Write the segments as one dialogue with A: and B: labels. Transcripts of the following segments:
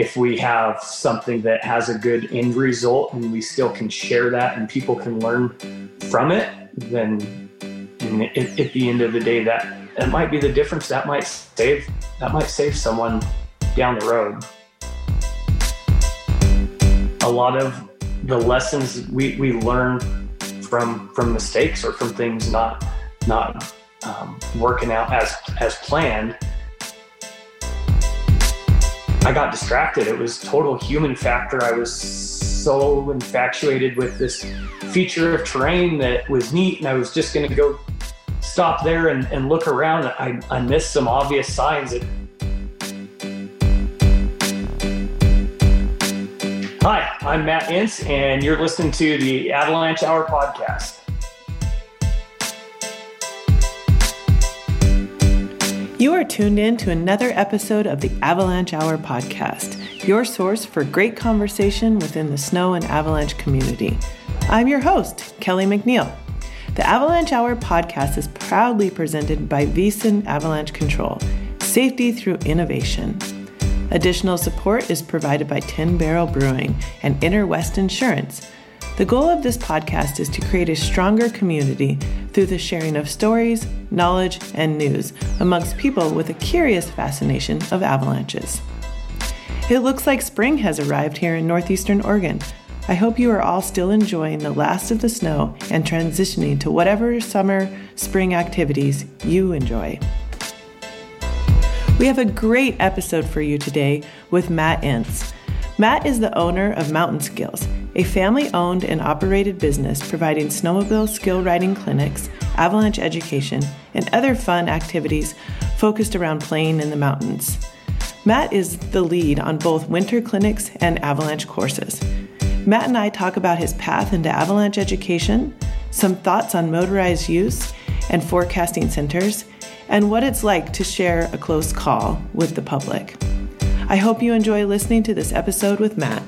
A: if we have something that has a good end result and we still can share that and people can learn from it, then at, the end of the day, that that might be the difference. That might save that might save someone down the road. A lot of the lessons we, we learn from from mistakes or from things not not um, working out as as planned I got distracted. It was total human factor. I was so infatuated with this feature of terrain that was neat, and I was just going to go stop there and, and look around. I, I missed some obvious signs that. Hi, I'm Matt Entz, and you're listening to the Avalanche Hour podcast.
B: You are tuned in to another episode of the Avalanche Hour podcast, your source for great conversation within the snow and avalanche community. I'm your host, Kelly McNeil. The Avalanche Hour podcast is proudly presented by Wyssen Avalanche Control, safety through innovation. Additional support is provided by Tin Barrel Brewing and Inner West Insurance the goal of this podcast is to create a stronger community through the sharing of stories, knowledge, and news amongst people with a curious fascination of avalanches. It looks like spring has arrived here in northeastern Oregon. I hope you are all still enjoying the last of the snow and transitioning to whatever summer, spring activities you enjoy. We have a great episode for you today with Matt Entz. Matt is the owner of Mountain Skillz, a family owned and operated business providing snowmobile skill riding clinics, avalanche education, and other fun activities focused around playing in the mountains. Matt is the lead on both winter clinics and avalanche courses. Matt and I talk about his path into avalanche education, some thoughts on motorized use and forecasting centers, and what it's like to share a close call with the public. I hope you enjoy listening to this episode with Matt.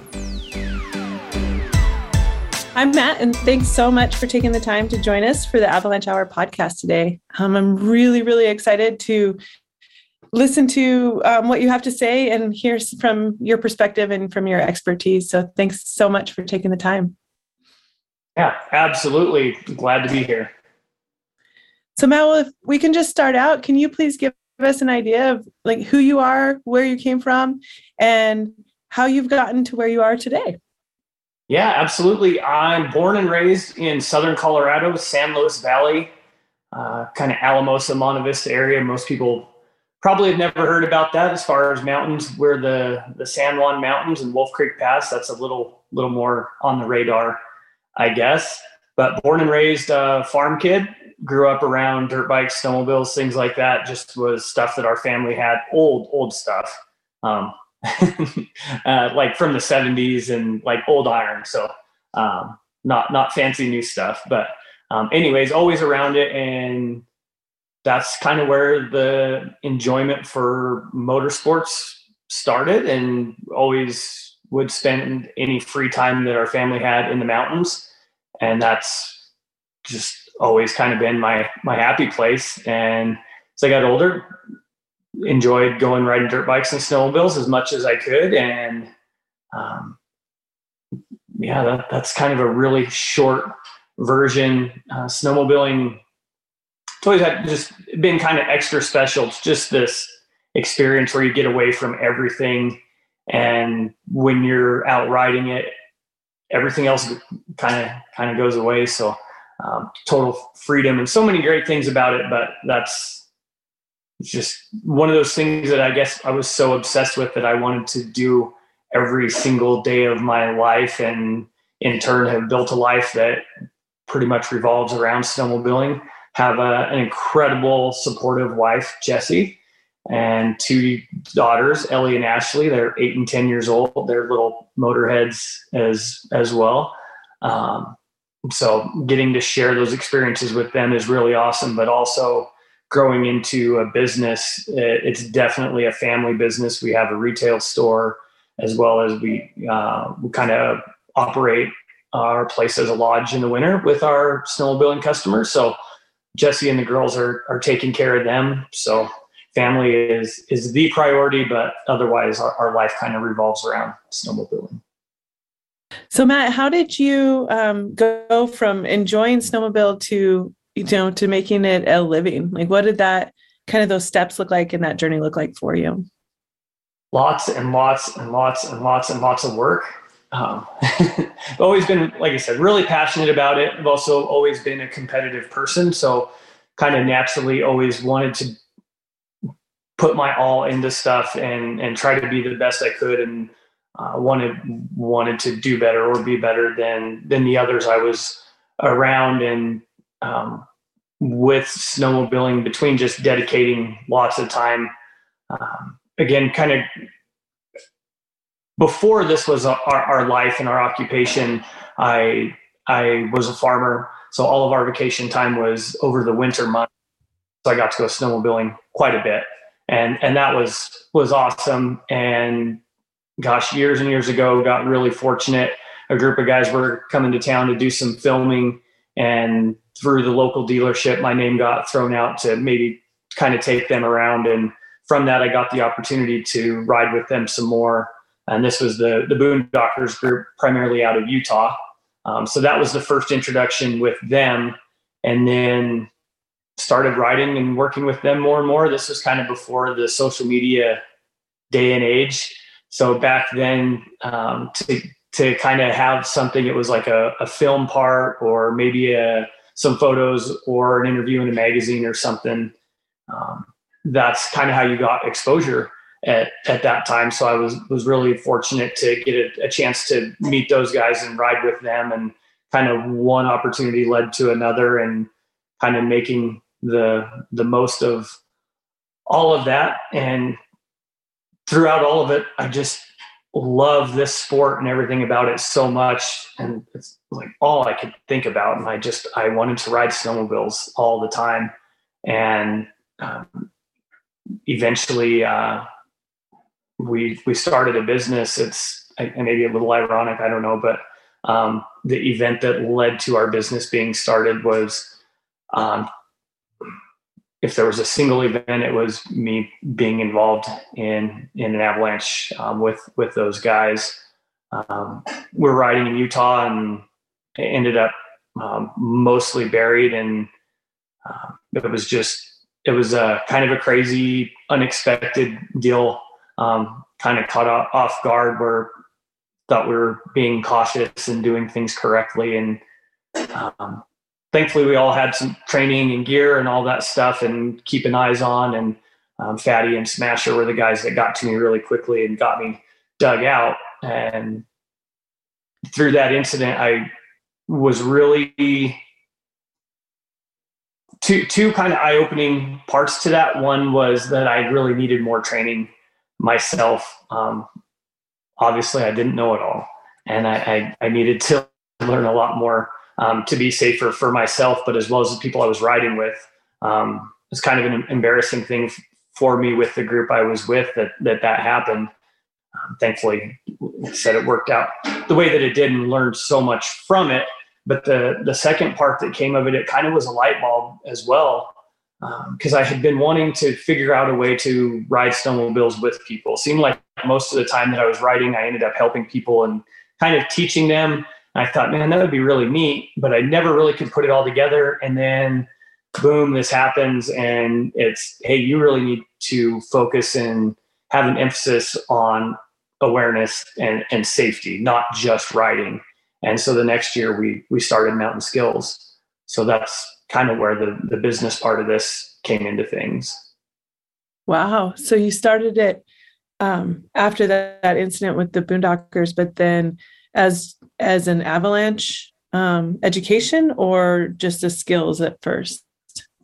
B: I'm Matt, and thanks so much for taking the time to join us for the Avalanche Hour podcast today. Um, I'm really, really excited to listen to um, what you have to say and hear from your perspective and from your expertise. So, thanks so much for taking the time.
A: Yeah, absolutely. Glad to be here.
B: So, Matt, if we can just start out, can you please give us an idea of like who you are, where you came from, and how you've gotten to where you are today?
A: Yeah, absolutely. I'm born and raised in southern Colorado, San Luis Valley, uh, kind of Alamosa, Monte Vista area. Most people probably have never heard about that as far as mountains. Where the the San Juan Mountains and Wolf Creek Pass. That's a little little more on the radar, I guess. But born and raised uh, farm kid, grew up around dirt bikes, snowmobiles, things like that. Just was stuff that our family had, old, old stuff, um, uh, like from the '70s and like old iron. So um, not not fancy new stuff, but um, anyways, always around it, and that's kind of where the enjoyment for motorsports started, and always would spend any free time that our family had in the mountains, and that's just always kind of been my my happy place. And as I got older, enjoyed going riding dirt bikes and snowmobiles as much as I could. And um, yeah, that, that's kind of a really short version. Uh, snowmobiling, it's always had just been kind of extra special. It's just this experience where you get away from everything. And when you're out riding it, everything else kind of kind of goes away. So um, total freedom and so many great things about it. But that's just one of those things that I guess I was so obsessed with that I wanted to do every single day of my life, and in turn have built a life that pretty much revolves around snowmobiling. Have a, an incredible, supportive wife, Jesse, and two daughters, Ellie and Ashley. They're eight and ten years old. They're little motorheads as as well. Um, so getting to share those experiences with them is really awesome but also growing into a business it's definitely a family business. We have a retail store as well as we, uh, we kind of operate our place as a lodge in the winter with our snowmobiling customers. So jesse and the girls are, are taking care of them. So family is is the priority, but otherwise our, our life kind of revolves around snowmobiling.
B: So Matt, how did you um, go from enjoying snowmobile to you know to making it a living? Like, what did that kind of those steps look like and that journey look like for you?
A: Lots and lots and lots and lots and lots of work. Um, I've always been, like I said, really passionate about it. I've also always been a competitive person, so kind of naturally always wanted to put my all into stuff and and try to be the best I could and uh, wanted wanted to do better or be better than than the others I was around and um, with snowmobiling between just dedicating lots of time um, again kind of before this was our, our life and our occupation I I was a farmer so all of our vacation time was over the winter months so I got to go snowmobiling quite a bit and and that was was awesome. And gosh, years and years ago, got really fortunate. A group of guys were coming to town to do some filming, and through the local dealership, my name got thrown out to maybe kind of take them around. And from that, I got the opportunity to ride with them some more. And this was the the Boondockers group, primarily out of Utah. Um, so that was the first introduction with them. And then started riding and working with them more and more. This was kind of before the social media day and age. So back then, um, to to kind of have something, it was like a, a film part or maybe a, some photos or an interview in a magazine or something. Um, that's kind of how you got exposure at, at that time. So I was was really fortunate to get a, a chance to meet those guys and ride with them, and kind of one opportunity led to another, and kind of making the the most of all of that and throughout all of it i just love this sport and everything about it so much. And it's like all i could think about. And i just i wanted to ride snowmobiles all the time. And um, eventually uh, we we started a business. It's maybe a little ironic i don't know but um, the event that led to our business being started was um, if there was a single event, it was me being involved in in an avalanche um, with with those guys. Um, we're riding in Utah and ended up um, mostly buried, and uh, it was just it was a kind of a crazy, unexpected deal. Um, kind of caught off guard, where thought we were being cautious and doing things correctly, and um, thankfully we all had some training and gear and all that stuff and keeping eyes on. And um, fatty and smasher were the guys that got to me really quickly and got me dug out. And through that incident i was really two two kind of eye-opening parts to that. One was that i really needed more training myself. Um, obviously i didn't know it all. And I, I, I needed to learn a lot more um, to be safer for myself, but as well as the people I was riding with. Um, it's kind of an embarrassing thing for me with the group I was with that that that happened. Um, thankfully, said it worked out the way that it did, and learned so much from it. But the the second part that came of it, it kind of was a light bulb as well, because um, I had been wanting to figure out a way to ride snowmobiles with people. It seemed like most of the time that I was riding, I ended up helping people and kind of teaching them I thought, man, that would be really neat, but I never really could put it all together. And then, boom, this happens, and it's, hey, you really need to focus and have an emphasis on awareness and, and safety, not just riding. And so the next year we we started Mountain Skillz. So that's kind of where the the business part of this came into things.
B: Wow. So you started it um, after that, that incident with the Boondockers, but then as as an avalanche um, education or just as skills at first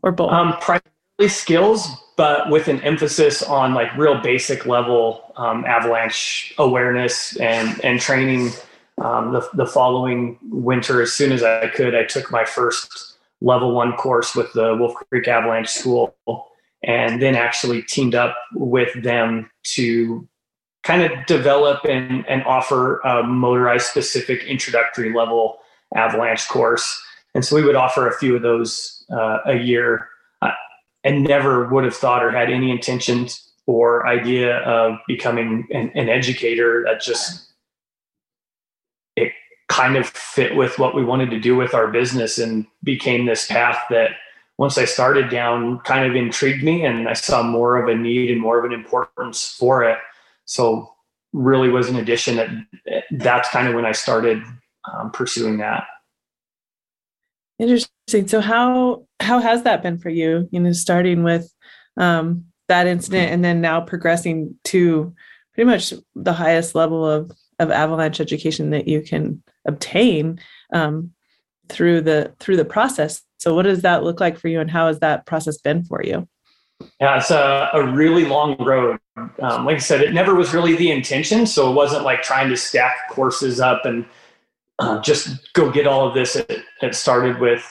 B: or both?
A: Um, primarily skills, but with an emphasis on like real basic level um, avalanche awareness and and training. Um, the, the following winter, as soon as I could, I took my first level one course with the Wolf Creek Avalanche School, and then actually teamed up with them to kind of develop and, and offer a motorized specific introductory level avalanche course. And so we would offer a few of those uh, a year. And never would have thought or had any intentions or idea of becoming an, an educator. That just it kind of fit with what we wanted to do with our business and became this path that once I started down kind of intrigued me and I saw more of a need and more of an importance for it. So really was an addition that that's kind of when I started um, pursuing that.
B: Interesting. So how how has that been for you? You know, starting with um, that incident and then now progressing to pretty much the highest level of of avalanche education that you can obtain um, through the through the process. So what does that look like for you, and how has that process been for you?
A: Yeah, it's a, a really long road. Um, like I said, it never was really the intention. So it wasn't like trying to stack courses up and uh, just go get all of this. It, it started with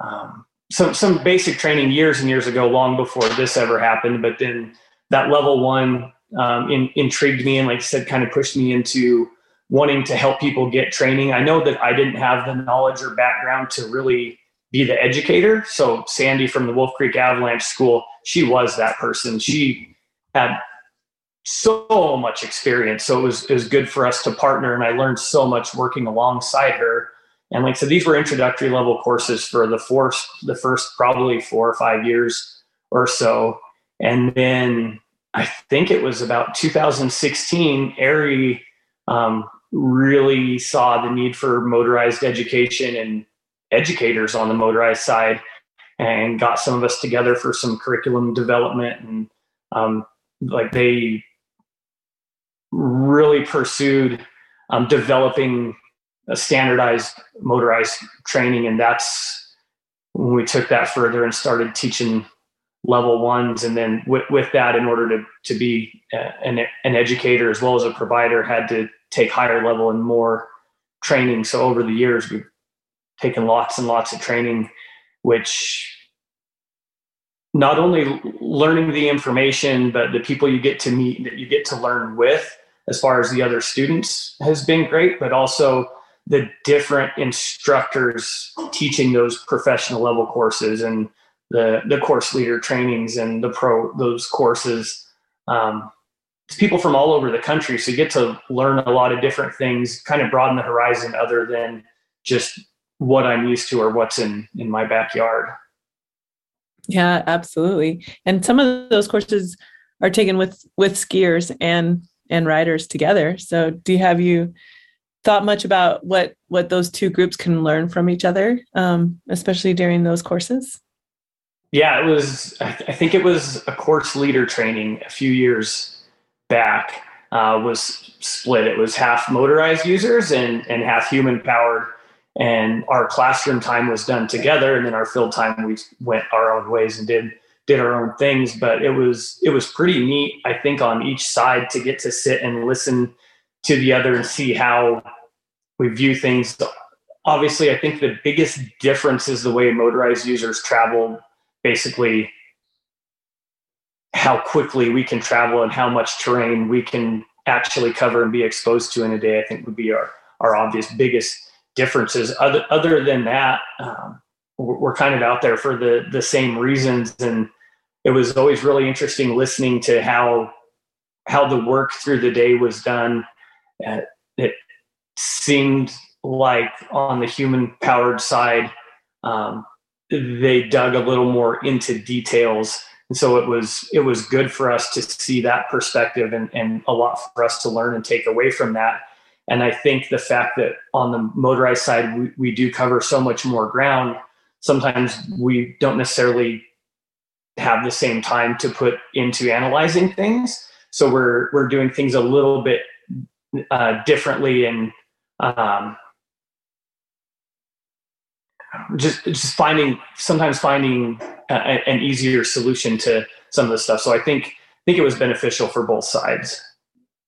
A: um, some some basic training years and years ago, long before this ever happened. But then that level one um, in, intrigued me, and like I said, kind of pushed me into wanting to help people get training. I know that I didn't have the knowledge or background to really be the educator. So Sandy from the Wolf Creek Avalanche School, she was that person. She had so much experience. So it was it was good for us to partner and I learned so much working alongside her. And like said, these were introductory level courses for the first the first probably four or five years or so. And then I think it was about 2016, ARI um, really saw the need for motorized education and educators on the motorized side and got some of us together for some curriculum development. And um, like they really pursued um, developing a standardized motorized training. And that's when we took that further and started teaching level ones. And then with, with that in order to, to be uh, an, an educator as well as a provider had to take higher level and more training. So over the years we've taken lots and lots of training which not only learning the information but the people you get to meet that you get to learn with as far as the other students has been great but also the different instructors teaching those professional level courses and the the course leader trainings and the pro those courses. Um, it's people from all over the country, so you get to learn a lot of different things, kind of broaden the horizon other than just what I'm used to or what's in in my backyard.
B: Yeah, absolutely. And some of those courses are taken with with skiers and and riders together. So, do you have you thought much about what what those two groups can learn from each other, um, especially during those courses?
A: Yeah, it was. I, th- I, think it was a course leader training a few years back. Uh, was split. It was half motorized users and and half human powered. And our classroom time was done together, and then our field time we went our own ways and did did our own things. But it was it was pretty neat. I think on each side to get to sit and listen to the other and see how we view things. Obviously, I think the biggest difference is the way motorized users travel basically how quickly we can travel and how much terrain we can actually cover and be exposed to in a day, I think would be our, our obvious biggest differences. Other, other than that, um, we're, kind of out there for the, the same reasons. And it was always really interesting listening to how, how the work through the day was done. Uh, it seemed like on the human powered side, um, they dug a little more into details and so it was it was good for us to see that perspective and, and a lot for us to learn and take away from that and i think the fact that on the motorized side we, we do cover so much more ground sometimes we don't necessarily have the same time to put into analyzing things so we're we're doing things a little bit uh, differently and um, just just finding sometimes finding a, an easier solution to some of the stuff. So I think I think it was beneficial for both sides.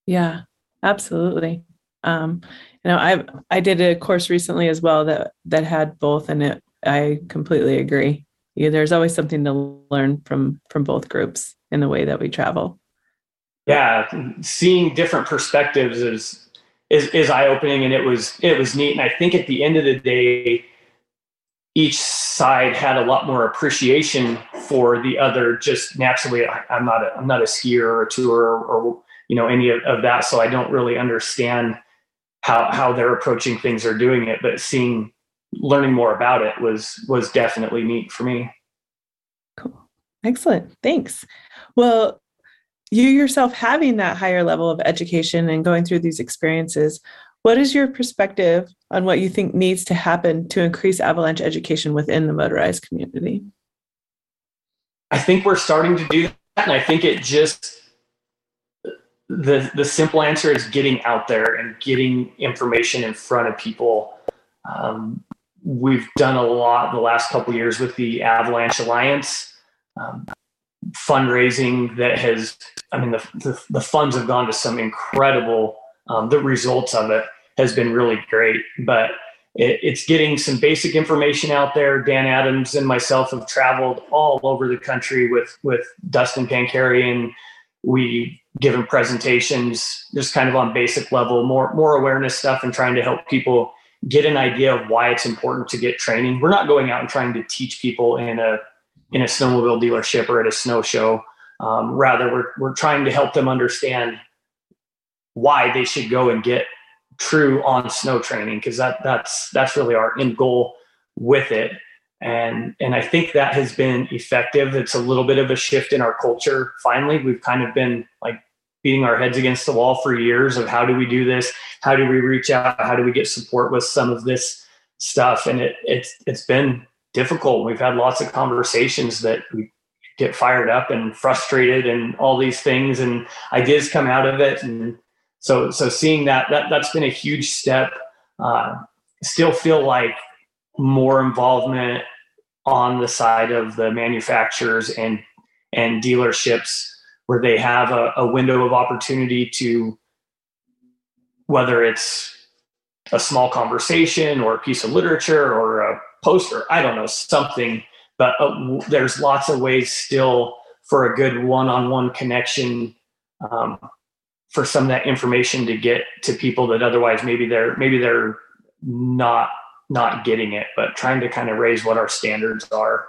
B: Yeah, absolutely. Um, you know, I I did a course recently as well that that had both, and it I completely agree. There's always something to learn from from both groups in the way that we travel.
A: Yeah, seeing different perspectives is is, is eye opening, and it was it was neat. And I think at the end of the day, each side had a lot more appreciation for the other. Just naturally, I, am not a I'm not a skier or a tour or, or you know any of, of, that, so I don't really understand how how they're approaching things or doing it. But seeing learning more about it was was definitely neat for me.
B: Cool, excellent, thanks. Well, you yourself having that higher level of education and going through these experiences, what is your perspective on what you think needs to happen to increase avalanche education within the motorized community?
A: I think we're starting to do that. And I think it just, the, the simple answer is getting out there and getting information in front of people. Um, we've done a lot the last couple years with the Avalanche Alliance. Um, fundraising that has, I mean, the, the, the funds have gone to some incredible, um, the results of it has been really great. But it, it's getting some basic information out there. Dan Adams and myself have traveled all over the country with, with Dustin Pankarian. We given presentations just kind of on basic level, more, more awareness stuff and trying to help people get an idea of why it's important to get training. We're not going out and trying to teach people in a in a snowmobile dealership or at a snow show. Um, rather, we're, we're trying to help them understand why they should go and get true on snow training because that that's that's really our end goal with it and and i think that has been effective it's a little bit of a shift in our culture finally we've kind of been like beating our heads against the wall for years of how do we do this how do we reach out how do we get support with some of this stuff and it it's it's been difficult. We've had lots of conversations that we get fired up and frustrated and all these things and ideas come out of it. And so, so seeing that, that that's been a huge step. Uh, still feel like more involvement on the side of the manufacturers and, and dealerships where they have a, a window of opportunity to, whether it's a small conversation or a piece of literature or a poster. I don't know something, but uh, there's lots of ways still for a good one-on-one connection um, for some of that information to get to people that otherwise maybe they're maybe they're not not getting it, but trying to kind of raise what our standards are.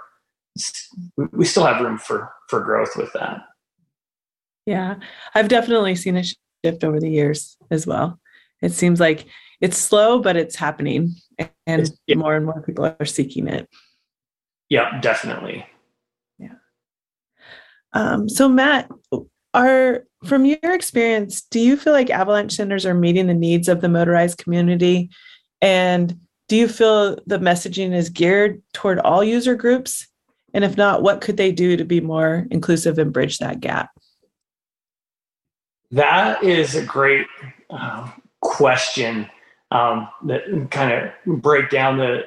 A: We still have room for for growth with that.
B: Yeah, I've definitely seen a shift over the years as well. It seems like it's slow, but it's happening and yeah. more and more people are seeking it.
A: Yeah, definitely.
B: Yeah. Um, so Matt, are from your experience, do you feel like avalanche centers are meeting the needs of the motorized community? And do you feel the messaging is geared toward all user groups? And if not, what could they do to be more inclusive and bridge that gap?
A: That is a great uh, question um, that kind of break down the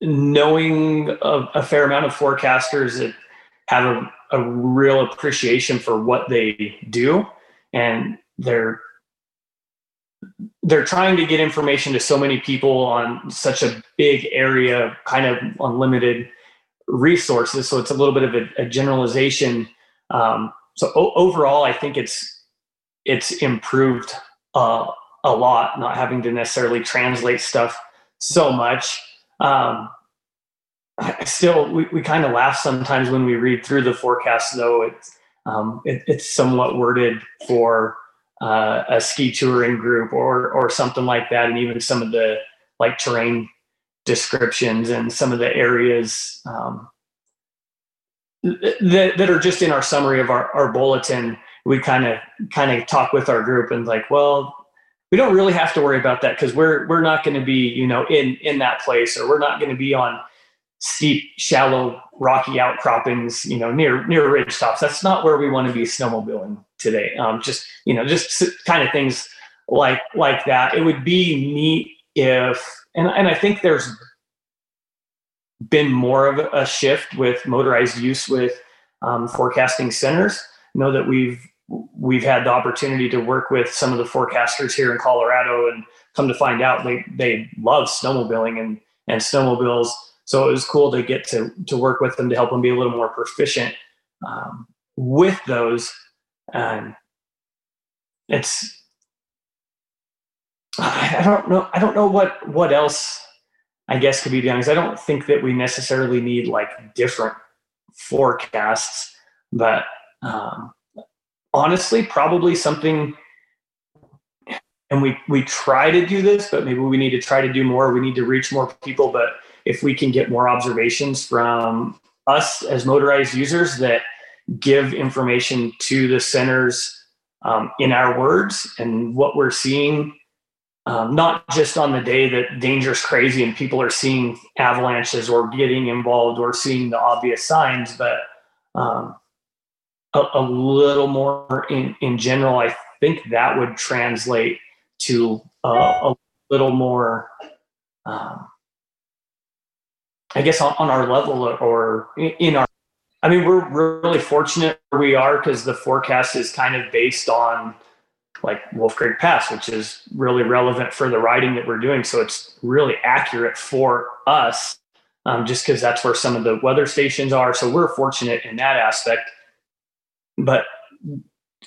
A: knowing a, a, fair amount of forecasters that have a, a real appreciation for what they do and they're they're trying to get information to so many people on such a big area kind of unlimited resources so it's a little bit of a, a generalization um, so o- overall i think it's it's improved uh, a lot, not having to necessarily translate stuff so much. Um, I still, we, we kind of laugh sometimes when we read through the forecast, though. It's, um, it, it's somewhat worded for uh, a ski touring group or, or something like that. And even some of the like terrain descriptions and some of the areas um, that, that are just in our summary of our, our bulletin, we kind of kind of talk with our group and like, well, we don't really have to worry about that because we're we're not going to be you know in in that place or we're not going to be on steep shallow rocky outcroppings you know near near ridge tops that's not where we want to be snowmobiling today um, just you know just kind of things like like that it would be neat if and, and i think there's been more of a shift with motorized use with um, forecasting centers I know that we've we've had the opportunity to work with some of the forecasters here in Colorado and come to find out they, they love snowmobiling and, and snowmobiles. So it was cool to get to, to work with them to help them be a little more proficient um, with those. And it's, I don't know. I don't know what, what else I guess could be done is I don't think that we necessarily need like different forecasts, but um, honestly, probably something. And we we try to do this, but maybe we need to try to do more. We need to reach more people. But if we can get more observations from us as motorized users that give information to the centers um, in our words and what we're seeing um, not just on the day that danger's crazy and people are seeing avalanches or getting involved or seeing the obvious signs, but um, a, a, little more in, in general, I think that would translate to a, a little more, um, I guess, on, on, our level or in our. I mean, we're really fortunate where we are because the forecast is kind of based on like Wolf Creek Pass, which is really relevant for the riding that we're doing. So it's really accurate for us, um, just because that's where some of the weather stations are. So we're fortunate in that aspect. But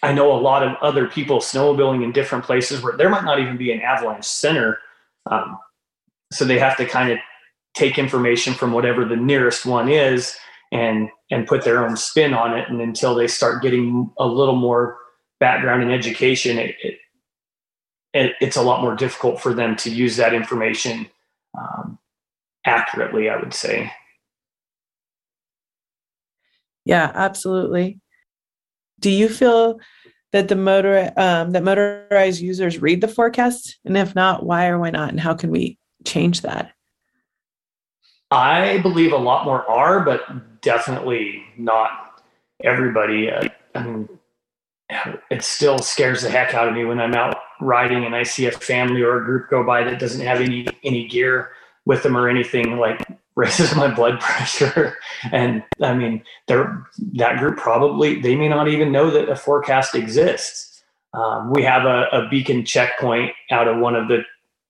A: I know a lot of other people snowmobiling in different places where there might not even be an avalanche center. Um, so they have to kind of take information from whatever the nearest one is and and put their own spin on it. And until they start getting a little more background in education, it, it, it's a lot more difficult for them to use that information um, accurately, I would say.
B: Yeah, absolutely. Do you feel that the motor um, that motorized users read the forecast, and if not, why or why not, and how can we change that?
A: I believe a lot more are, but definitely not everybody. Uh, I mean, it still scares the heck out of me when I'm out riding and I see a family or a group go by that doesn't have any any gear with them or anything like raises my blood pressure and i mean they're that group probably they may not even know that a forecast exists um, we have a, a, beacon checkpoint out of one of the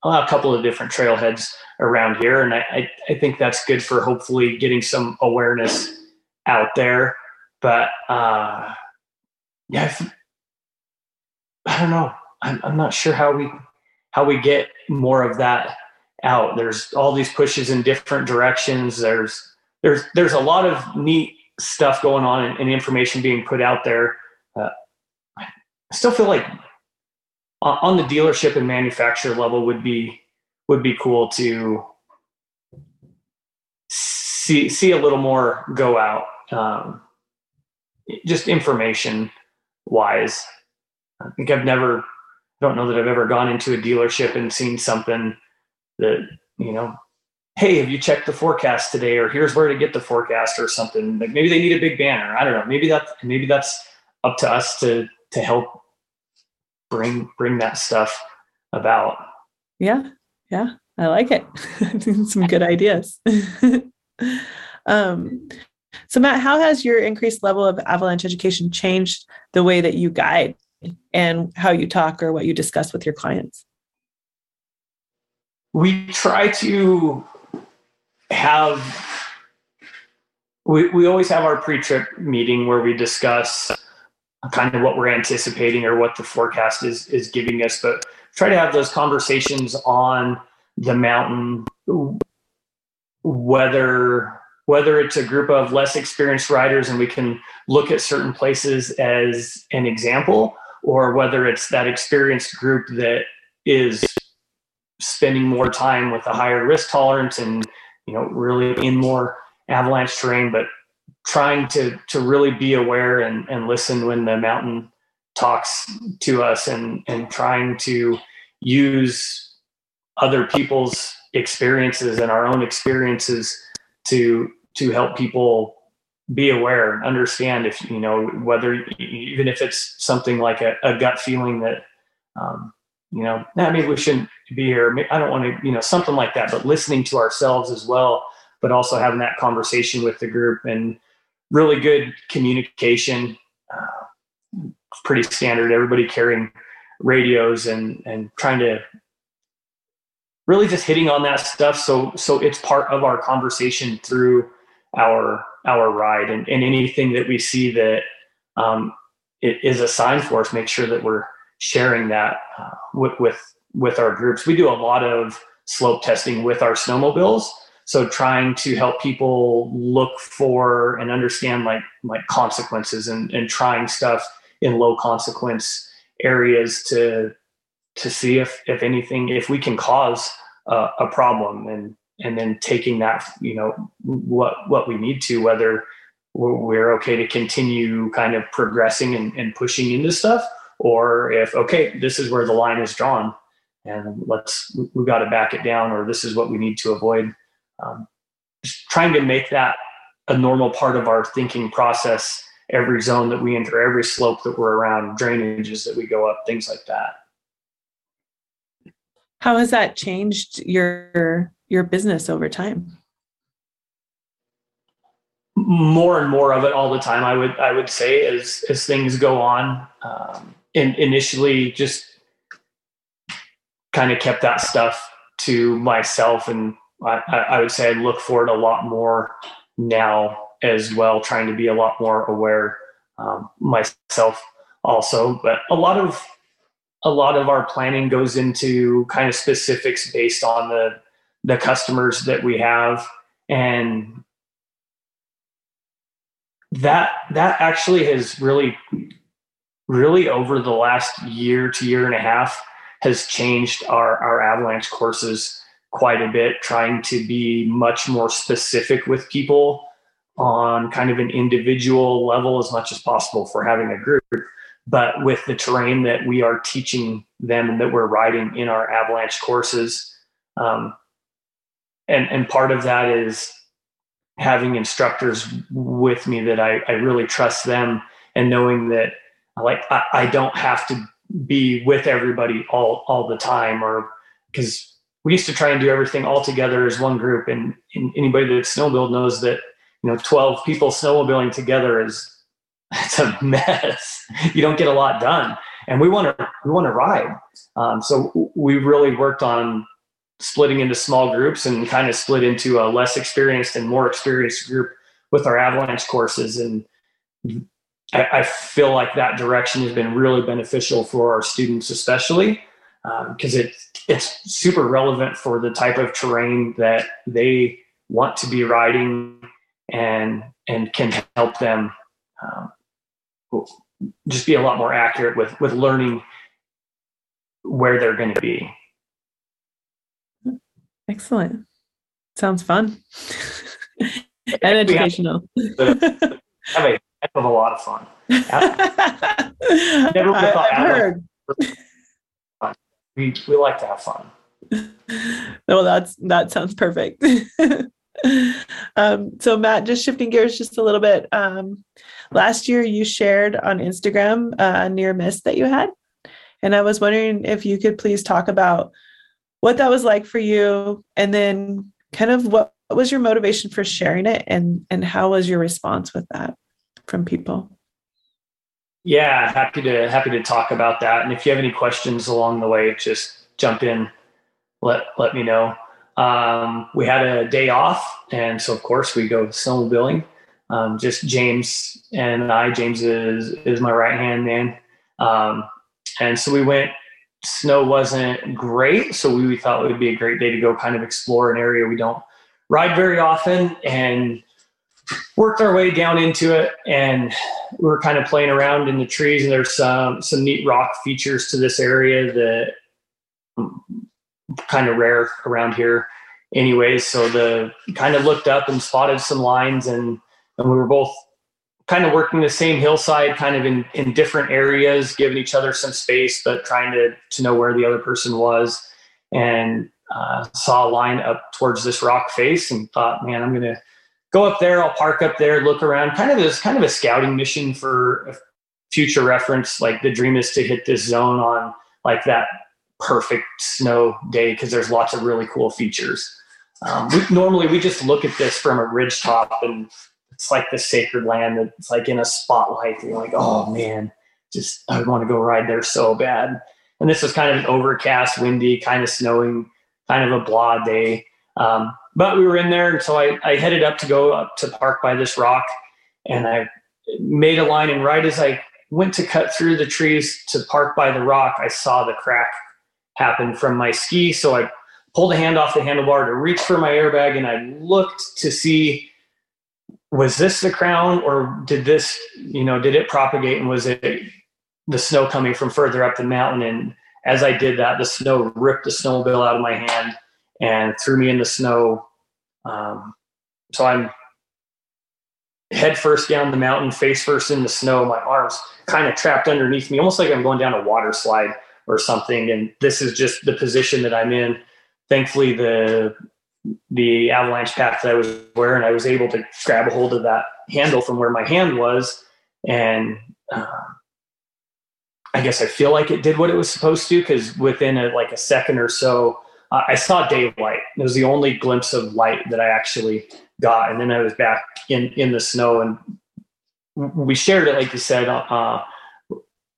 A: a couple of different trailheads around here and I, I, think that's good for hopefully getting some awareness out there but uh, yeah, I don't know. I'm, I'm not sure how we how we get more of that out. There's all these pushes in different directions. There's there's there's a lot of neat stuff going on and, and information being put out there. Uh, I still feel like on, on the dealership and manufacturer level would be would be cool to see see a little more go out. Um, just information wise. I think I've never, I don't know that I've ever gone into a dealership and seen something that, you know, hey, have you checked the forecast today? Or here's where to get the forecast or something. Like maybe they need a big banner. I don't know. Maybe that maybe that's up to us to to help bring bring that stuff about.
B: Yeah. Yeah. I like it. Some good ideas. um, so, Matt, how has your increased level of avalanche education changed the way that you guide and how you talk or what you discuss with your clients?
A: We try to have, we, we always have our pre trip meeting where we discuss kind of what we're anticipating or what the forecast is, is giving us, but try to have those conversations on the mountain, whether whether it's a group of less experienced riders and we can look at certain places as an example, or whether it's that experienced group that is spending more time with a higher risk tolerance and you know really in more avalanche terrain, but trying to to really be aware and, and listen when the mountain talks to us and and trying to use other people's experiences and our own experiences to to help people be aware and understand if you know whether even if it's something like a, a gut feeling that um, you know nah, maybe we shouldn't be here. I don't want to you know something like that but listening to ourselves as well but also having that conversation with the group and really good communication pretty standard everybody carrying radios and and trying to really just hitting on that stuff so so it's part of our conversation through our our ride and, and anything that we see that um, it is a sign for us make sure that we're sharing that uh, with, with with our groups we do a lot of slope testing with our snowmobiles. So trying to help people look for and understand like like consequences and, and trying stuff in low consequence areas to to see if if anything if we can cause uh, a problem and and then taking that you know what what we need to whether we're okay to continue kind of progressing and, and pushing into stuff or if okay this is where the line is drawn and let's we've got to back it down or this is what we need to avoid. Um, just trying to make that a normal part of our thinking process every zone that we enter every slope that we're around drainages that we go up things like that.
B: How has that changed your your business over time?
A: More and more of it all the time i would i would say as as things go on. Um, and initially just kind of kept that stuff to myself and I, I would say i look for it a lot more now as well trying to be a lot more aware um, myself also. But a lot of a lot of our planning goes into kind of specifics based on the the customers that we have. And that that actually has really really over the last year to year and a half has changed our our avalanche courses quite a bit trying to be much more specific with people on kind of an individual level as much as possible for having a group. But with the terrain that we are teaching them and that we're riding in our avalanche courses um, and and part of that is having instructors with me that I, I really trust them and knowing that like I, I don't have to be with everybody all all the time or because we used to try and do everything all together as one group. And, and anybody that snowmobile knows that you know 12 people snowmobiling together is it's a mess. You don't get a lot done. And we want to we want to ride. Um, so we really worked on splitting into small groups and kind of split into a less experienced and more experienced group with our avalanche courses. And I, I feel like that direction has been really beneficial for our students especially because um, it, it's super relevant for the type of terrain that they want to be riding and and can help them um, just be a lot more accurate with with learning where they're going to be
B: Excellent. Sounds fun and educational.
A: have a heck of a lot of fun.
B: Never thought I've heard.
A: We, we like to have fun.
B: Well, that's that sounds perfect. Um, so Matt, just shifting gears just a little bit. Um, last year you shared on Instagram a near miss that you had. And I was wondering if you could please talk about what that was like for you and then kind of what, what was your motivation for sharing it and and how was your response with that from people
A: yeah happy to happy to talk about that and if you have any questions along the way just jump in let let me know um, we had a day off and so of course we go snowmobiling um, just james and i james is is my right hand man. Um, and so we went snow wasn't great, so we thought it would be a great day to go kind of explore an area we don't ride very often and worked our way down into it and we were kind of playing around in the trees and there's some some neat rock features to this area that kind of rare around here anyways so the kind of looked up and spotted some lines and and we were both kind of working the same hillside, kind of in, in different areas, giving each other some space, but trying to, to know where the other person was. And uh, saw a line up towards this rock face and thought, man, I'm going to go up there. I'll park up there, look around. Kind of as kind of a scouting mission for future reference. Like the dream is to hit this zone on like that perfect snow day because there's lots of really cool features. Um, we, normally we just look at this from a ridge top and it's like the sacred land that's like in a spotlight. You're like, oh man, just I want to go ride there so bad. And this was kind of an overcast, windy, kind of snowing, kind of a blah day. Um, but we were in there, and so I, I headed up to go up to park by this rock, and I made a line. And right as I went to cut through the trees to park by the rock, I saw the crack happen from my ski. So I pulled a hand off the handlebar to reach for my airbag and I looked to see was this the crown or did this, you know, did it propagate and was it the snow coming from further up the mountain? And as I did that, the snow ripped the snowmobile out of my hand and threw me in the snow. Um, so I'm head first down the mountain, face first in the snow, my arms kind of trapped underneath me, almost like I'm going down a water slide or something. And this is just the position that I'm in thankfully the the avalanche pack that I was wearing, I was able to grab a hold of that handle from where my hand was, and uh, I guess I feel like it did what it was supposed to because within a, like a second or so, I saw daylight. It was the only glimpse of light that I actually got, and then I was back in in the snow, and we shared it like you said. Uh,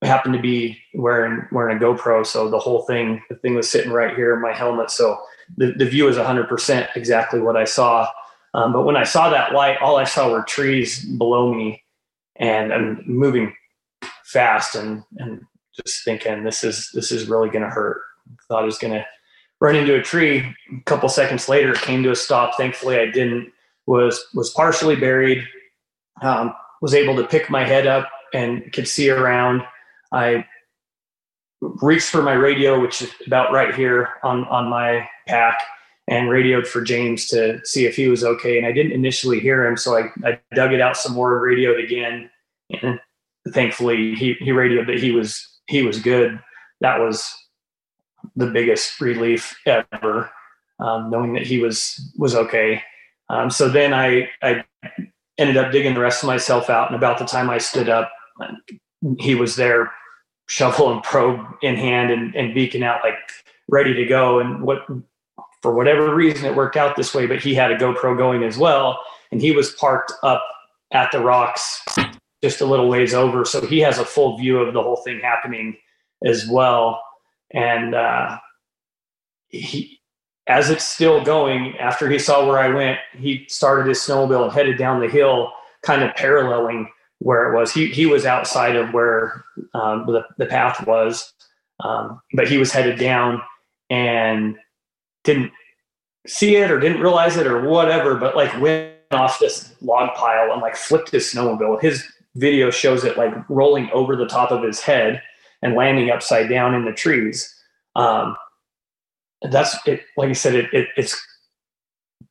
A: happened to be wearing wearing a GoPro, so the whole thing the thing was sitting right here in my helmet. So the, the view is 100% exactly what I saw. Um, but when I saw that light, all I saw were trees below me, and I'm moving fast and and just thinking this is this is really going to hurt. Thought I was going to run into a tree. A couple seconds later, it came to a stop. Thankfully, I didn't. Was was partially buried. Um, was able to pick my head up and could see around I reached for my radio, which is about right here on, on my pack, and radioed for James to see if he was okay. And I didn't initially hear him, so I, I dug it out some more, and radioed again, and thankfully he, he radioed that he was he was good. That was the biggest relief ever, um, knowing that he was was okay. Um, so then I I ended up digging the rest of myself out, and about the time I stood up, he was there shovel and probe in hand and, and beacon out like ready to go. And what for whatever reason it worked out this way, but he had a GoPro going as well, and he was parked up at the rocks just a little ways over, so he has a full view of the whole thing happening as well. And uh, he, as it's still going, after he saw where I went, he started his snowmobile and headed down the hill, kind of paralleling where it was. He he was outside of where um, the the path was, um, but he was headed down and didn't see it or didn't realize it or whatever. But like went off this log pile and like flipped his snowmobile. His video shows it like rolling over the top of his head and landing upside down in the trees. Um, that's it. Like I said, it, it it's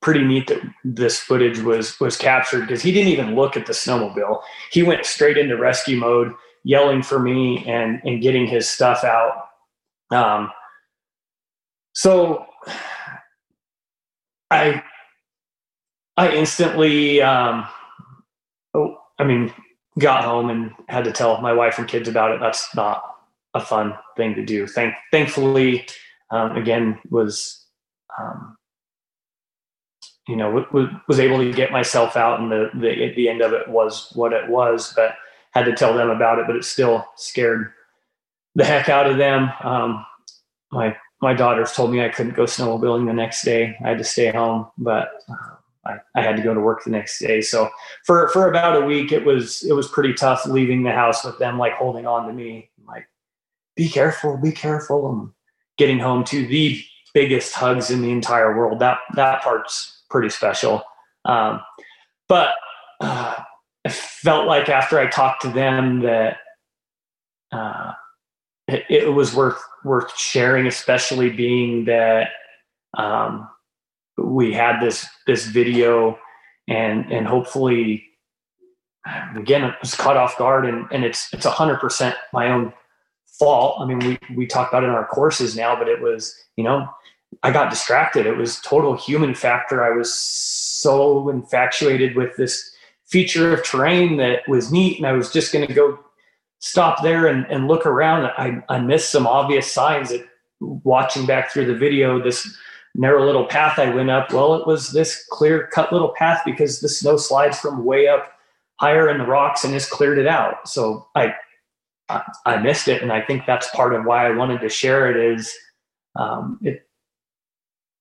A: pretty neat that this footage was was captured because he didn't even look at the snowmobile. He went straight into rescue mode, yelling for me and and getting his stuff out. Um, so I I instantly um, oh I mean got home and had to tell my wife and kids about it. That's not a fun thing to do. Thank thankfully um, again was um, you know, w- was able to get myself out, and the, the the end of it was what it was. But had to tell them about it, but it still scared the heck out of them. Um, my my daughters told me I couldn't go snowmobiling the next day. I had to stay home, but uh, I, I had to go to work the next day. So for for about a week, it was it was pretty tough leaving the house with them like holding on to me, like be careful, be careful, and getting home to the biggest hugs in the entire world. That that part's pretty special. Um, but uh, I felt like after I talked to them that uh, it, it, was worth worth sharing, especially being that um, we had this this video and and hopefully again it was caught off guard and, and it's it's hundred percent my own fault. I mean we we talk about it in our courses now, but it was, you know, I got distracted. It was total human factor. I was so infatuated with this feature of terrain that was neat, and I was just going to go stop there and, and look around. I, I missed some obvious signs that watching back through the video, this narrow little path I went up, well, it was this clear cut little path because the snow slides from way up higher in the rocks and just cleared it out. So I, I, I missed it. And I think that's part of why I wanted to share it is um, it,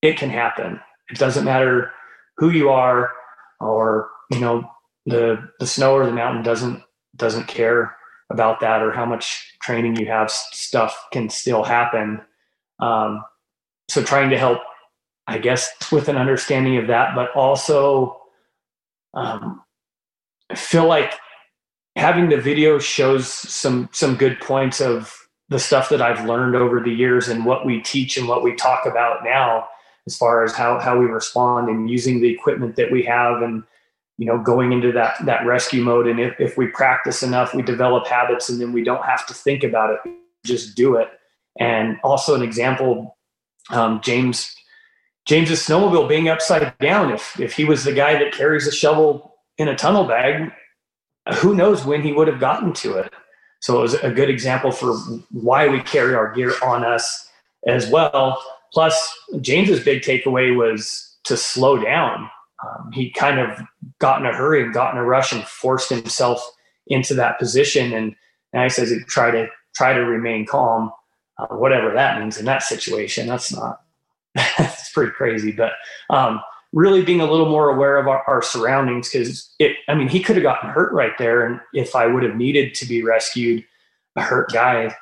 A: it can happen. It doesn't matter who you are or, you know, the, the snow or the mountain doesn't, doesn't care about that or how much training you have stuff can still happen. Um, so trying to help I guess with an understanding of that, but also um, I feel like having the video shows some some good points of the stuff that I've learned over the years and what we teach and what we talk about now as far as how how we respond and using the equipment that we have and you know going into that that rescue mode. And if, if we practice enough we develop habits and then we don't have to think about it just do it. And also an example um, james james's snowmobile being upside down if if he was the guy that carries a shovel in a tunnel bag who knows when he would have gotten to it. So it was a good example for why we carry our gear on us as well plus james's big takeaway was to slow down um, he kind of got in a hurry and got in a rush and forced himself into that position. And, and I says he try to try to remain calm, uh, whatever that means in that situation. That's not that's pretty crazy, but um, really being a little more aware of our, our surroundings because it. I mean, he could have gotten hurt right there, and if I would have needed to be rescued, a hurt guy,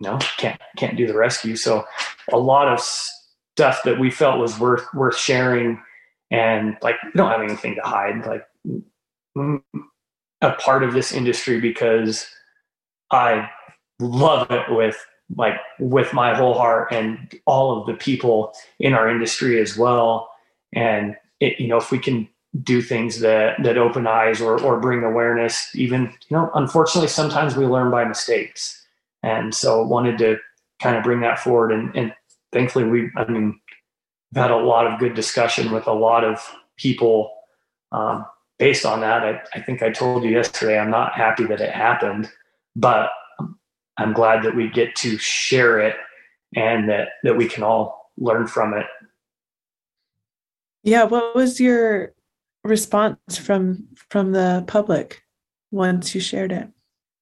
A: no, can't can't do the rescue. So a lot of stuff that we felt was worth worth sharing and like we don't have anything to hide like I'm a part of this industry because i love it with like with my whole heart and all of the people in our industry as well and it, you know if we can do things that that open eyes or or bring awareness even you know unfortunately sometimes we learn by mistakes and so wanted to kind of bring that forward and and thankfully we i mean I've had a lot of good discussion with a lot of people um, based on that. I, I think I told you yesterday, I'm not happy that it happened, but I'm glad that we get to share it and that, that we can all learn from it.
B: Yeah. What was your response from, from the public once you shared it?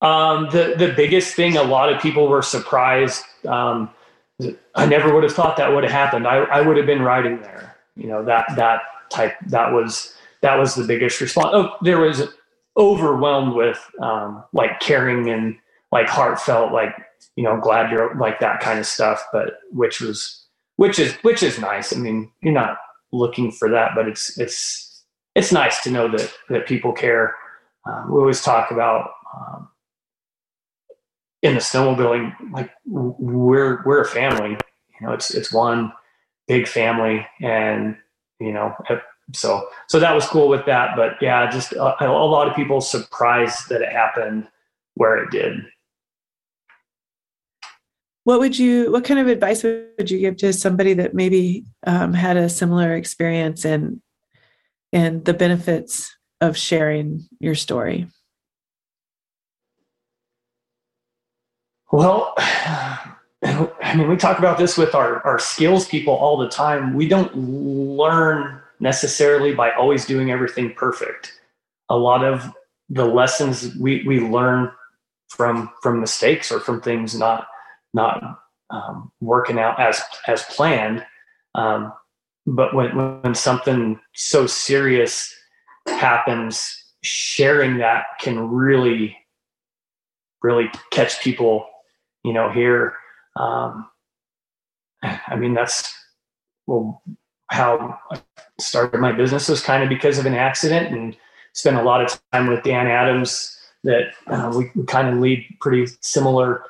A: Um, the, the biggest thing, a lot of people were surprised. Um, I never would have thought that would have happened. I, I would have been riding there. You know, that, that type, that was, that was the biggest response. Oh, there was overwhelmed with, um, like caring and like heartfelt, like, you know, glad you're like that kind of stuff, but which was, which is, which is nice. I mean, you're not looking for that, but it's, it's, it's nice to know that, that people care. Um, we always talk about, um, in the snowmobiling, like we're we're a family. You know, it's it's one big family, and you know, so so that was cool with that. But yeah, just a, a lot of people surprised that it happened where it did.
B: What would you? What kind of advice would you give to somebody that maybe um, had a similar experience and and the benefits of sharing your story?
A: Well, I mean, we talk about this with our, our skills people all the time. We don't learn necessarily by always doing everything perfect. A lot of the lessons we, we learn from from mistakes or from things not not um, working out as as planned. Um, but when when something so serious happens, sharing that can really really catch people you know, here, um, I mean, that's well, how I started my business was kind of because of an accident and spent a lot of time with Dan Adams that uh, we, kind of lead pretty similar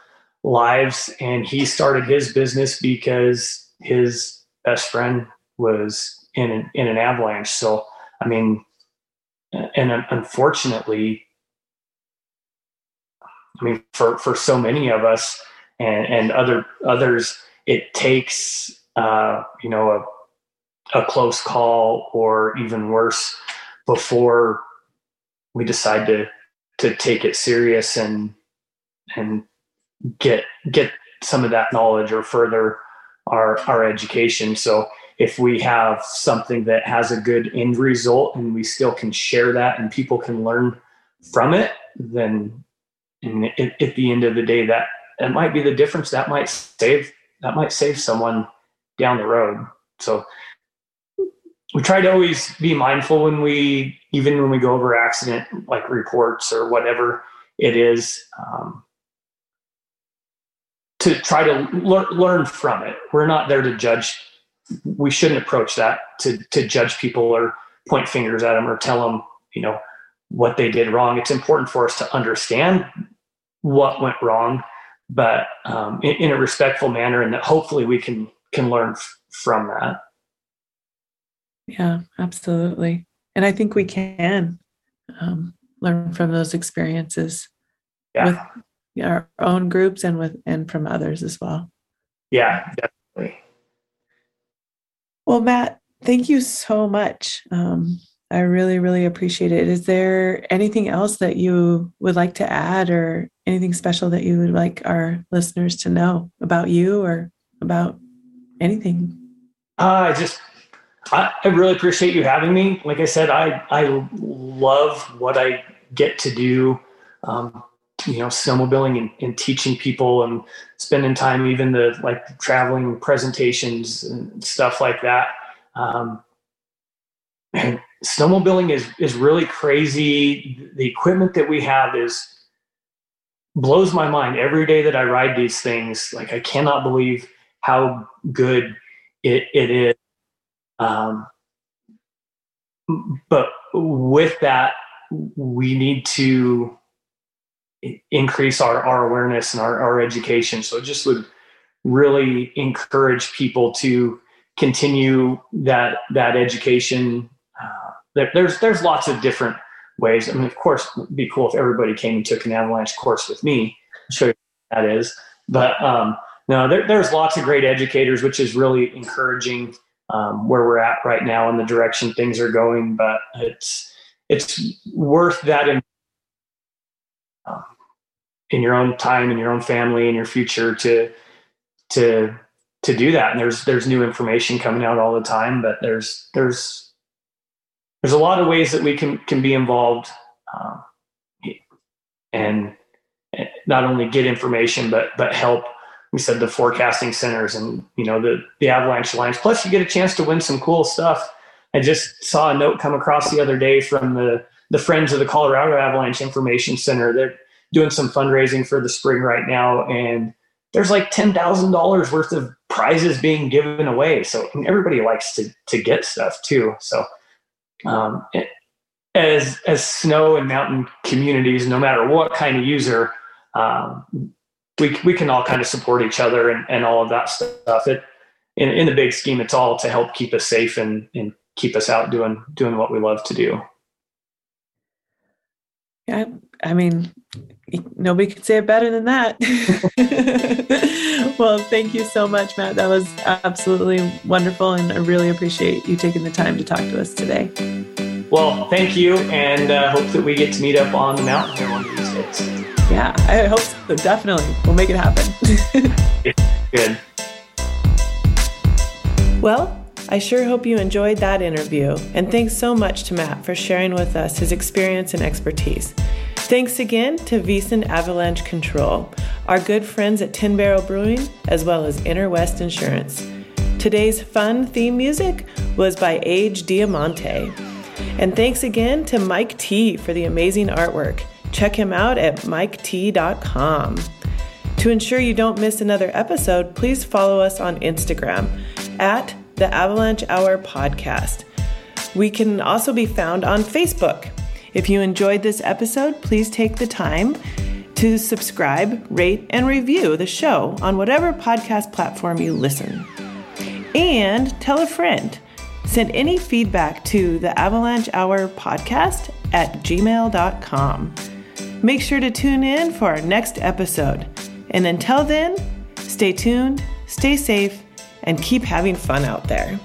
A: lives. And he started his business because his best friend was in an, in an avalanche. So, I mean, and unfortunately, I mean, for, for so many of us and, and other others, it takes, uh, you know, a, a close call or even worse before we decide to, to take it serious and, and get, get some of that knowledge or further our, our education. So if we have something that has a good end result and we still can share that and people can learn from it, then and at, at the end of the day, that that might be the difference. That might save that might save someone down the road. So we try to always be mindful when we even when we go over accident like reports or whatever it is um, to try to learn learn from it we're not there to judge we shouldn't approach that to to judge people or point fingers at them or tell them you know what they did wrong. It's important for us to understand what went wrong, but um, in, in, a respectful manner, and that hopefully we can can learn f- from that.
B: Yeah, absolutely, and I think we can um, learn from those experiences yeah. with our own groups and with and from others as well.
A: Yeah, definitely.
B: Well, Matt, thank you so much. Um, I really, really appreciate it. Is there anything else that you would like to add or anything special that you would like our listeners to know about you or about anything?
A: Uh, I just, I, I really appreciate you having me. Like I said, I, I love what I get to do. Um, you know, snowmobiling and, and teaching people and spending time, even the like traveling presentations and stuff like that. Um, and snowmobiling is is really crazy. The equipment that we have is blows my mind every day that I ride these things. Like I cannot believe how good it, it is. Um, but with that, we need to increase our, our awareness and our, our education. So just would really encourage people to continue that that education there, there's there's lots of different ways. I mean, of course, it'd be cool if everybody came and took an avalanche course with me. Show you that is. But um, no, there, there's lots of great educators, which is really encouraging um, where we're at right now and the direction things are going. But it's it's worth that in, um, in your own time, in your own family, in your future to to to do that. And there's there's new information coming out all the time, but there's there's there's a lot of ways that we can can be involved um, and not only get information but but help we said the forecasting centers and you know the the avalanche alliance plus you get a chance to win some cool stuff i just saw a note come across the other day from the the friends of the colorado avalanche information center they're doing some fundraising for the spring right now and there's like $10,000 worth of prizes being given away. So everybody likes to, to get stuff too. So um, as as snow and mountain communities, no matter what kind of user, um, we we can all kind of support each other and, and all of that stuff. It in, in the big scheme, it's all to help keep us safe and and keep us out doing doing what we love to do.
B: Yeah, I mean, nobody could say it better than that. well, thank you so much, Matt. That was absolutely wonderful, and I really appreciate you taking the time to talk to us today.
A: Well, thank you, and uh, hope that we get to meet up on the mountain here one of these days.
B: Yeah, I hope so. Definitely, we'll make it happen.
A: Good.
B: Well, I sure hope you enjoyed that interview, and thanks so much to Matt for sharing with us his experience and expertise. Thanks again to Wyssen Avalanche Control, our good friends at Tin Barrel Brewing, as well as Inner West Insurance. Today's fun theme music was by Age Diamante. And thanks again to Mike T for the amazing artwork. Check him out at miket.com. To ensure you don't miss another episode, please follow us on Instagram at the Avalanche Hour Podcast. We can also be found on Facebook. If you enjoyed this episode, please take the time to subscribe, rate, and review the show on whatever podcast platform you listen. And tell a friend. Send any feedback to the Avalanche Hour podcast at gmail.com. Make sure to tune in for our next episode. And until then, stay tuned, stay safe, and keep having fun out there.